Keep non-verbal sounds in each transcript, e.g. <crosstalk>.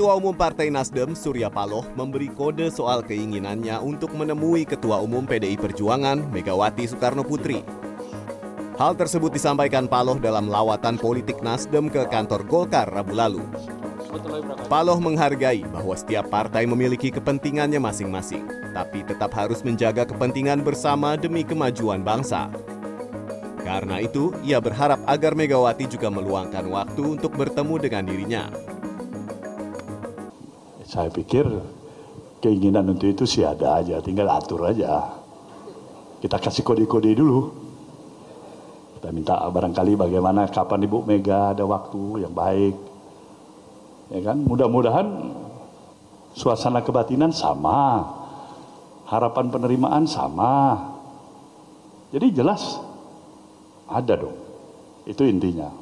Ketua Umum Partai Nasdem, Surya Paloh, memberi kode soal keinginannya untuk menemui Ketua Umum PDI Perjuangan, Megawati Soekarno Putri. Hal tersebut disampaikan Paloh dalam lawatan politik Nasdem ke kantor Golkar Rabu lalu. Paloh menghargai bahwa setiap partai memiliki kepentingannya masing-masing, tapi tetap harus menjaga kepentingan bersama demi kemajuan bangsa. Karena itu, ia berharap agar Megawati juga meluangkan waktu untuk bertemu dengan dirinya. Saya pikir keinginan untuk itu sih ada aja, tinggal atur aja. Kita kasih kode-kode dulu. Kita minta barangkali bagaimana kapan Ibu Mega ada waktu yang baik. Ya kan, mudah-mudahan suasana kebatinan sama. Harapan penerimaan sama. Jadi jelas ada dong. Itu intinya.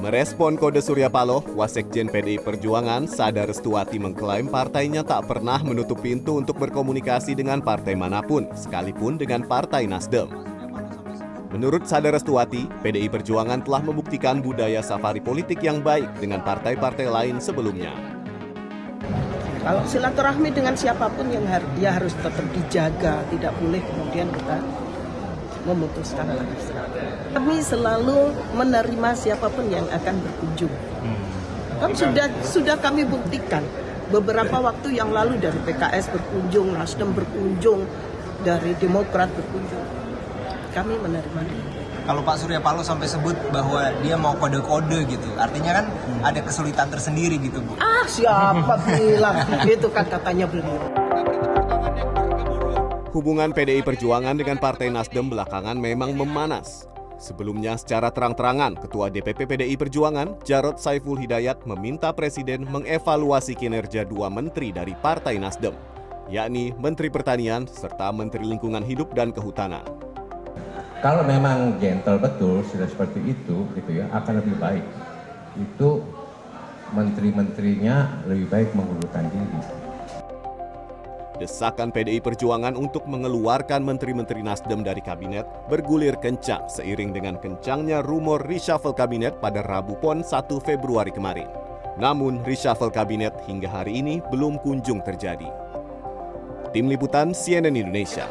Merespon kode Surya Paloh, Wasekjen PDI Perjuangan, Sada Restuati mengklaim partainya tak pernah menutup pintu untuk berkomunikasi dengan partai mana pun, sekalipun dengan Partai Nasdem. Menurut Sada Restuati, PDI Perjuangan telah membuktikan budaya safari politik yang baik dengan partai-partai lain sebelumnya. Kalau silaturahmi dengan siapa pun yang har ya harus tetap dijaga, tidak boleh kemudian kita memutuskan lagi. Kami selalu menerima siapa pun yang akan berkunjung. Kan sudah sudah kami buktikan beberapa waktu yang lalu dari PKS berkunjung, Nasdem berkunjung, dari Demokrat berkunjung. Kami menerima. Kalau Pak Surya Paloh sampai sebut bahwa dia mau kode-kode gitu, artinya kan ada kesulitan tersendiri gitu, Bu. Ah, siapa <laughs> bilang? Itu kan katanya beliau. Hubungan PDI Perjuangan dengan Partai Nasdem belakangan memang memanas. Sebelumnya secara terang-terangan, Ketua DPP PDI Perjuangan, Jarod Saiful Hidayat meminta Presiden mengevaluasi kinerja dua menteri dari Partai Nasdem, yakni Menteri Pertanian serta Menteri Lingkungan Hidup dan Kehutanan. Kalau memang gentle betul sudah seperti itu, gitu ya, akan lebih baik. Itu menteri-menterinya lebih baik mengundurkan diri. Desakan PDI Perjuangan untuk mengeluarkan menteri-menteri Nasdem dari kabinet bergulir kencang seiring dengan kencangnya rumor reshuffle kabinet pada Rabu Pon 1 Februari kemarin. Namun reshuffle kabinet hingga hari ini belum kunjung terjadi. Tim Liputan CNN Indonesia.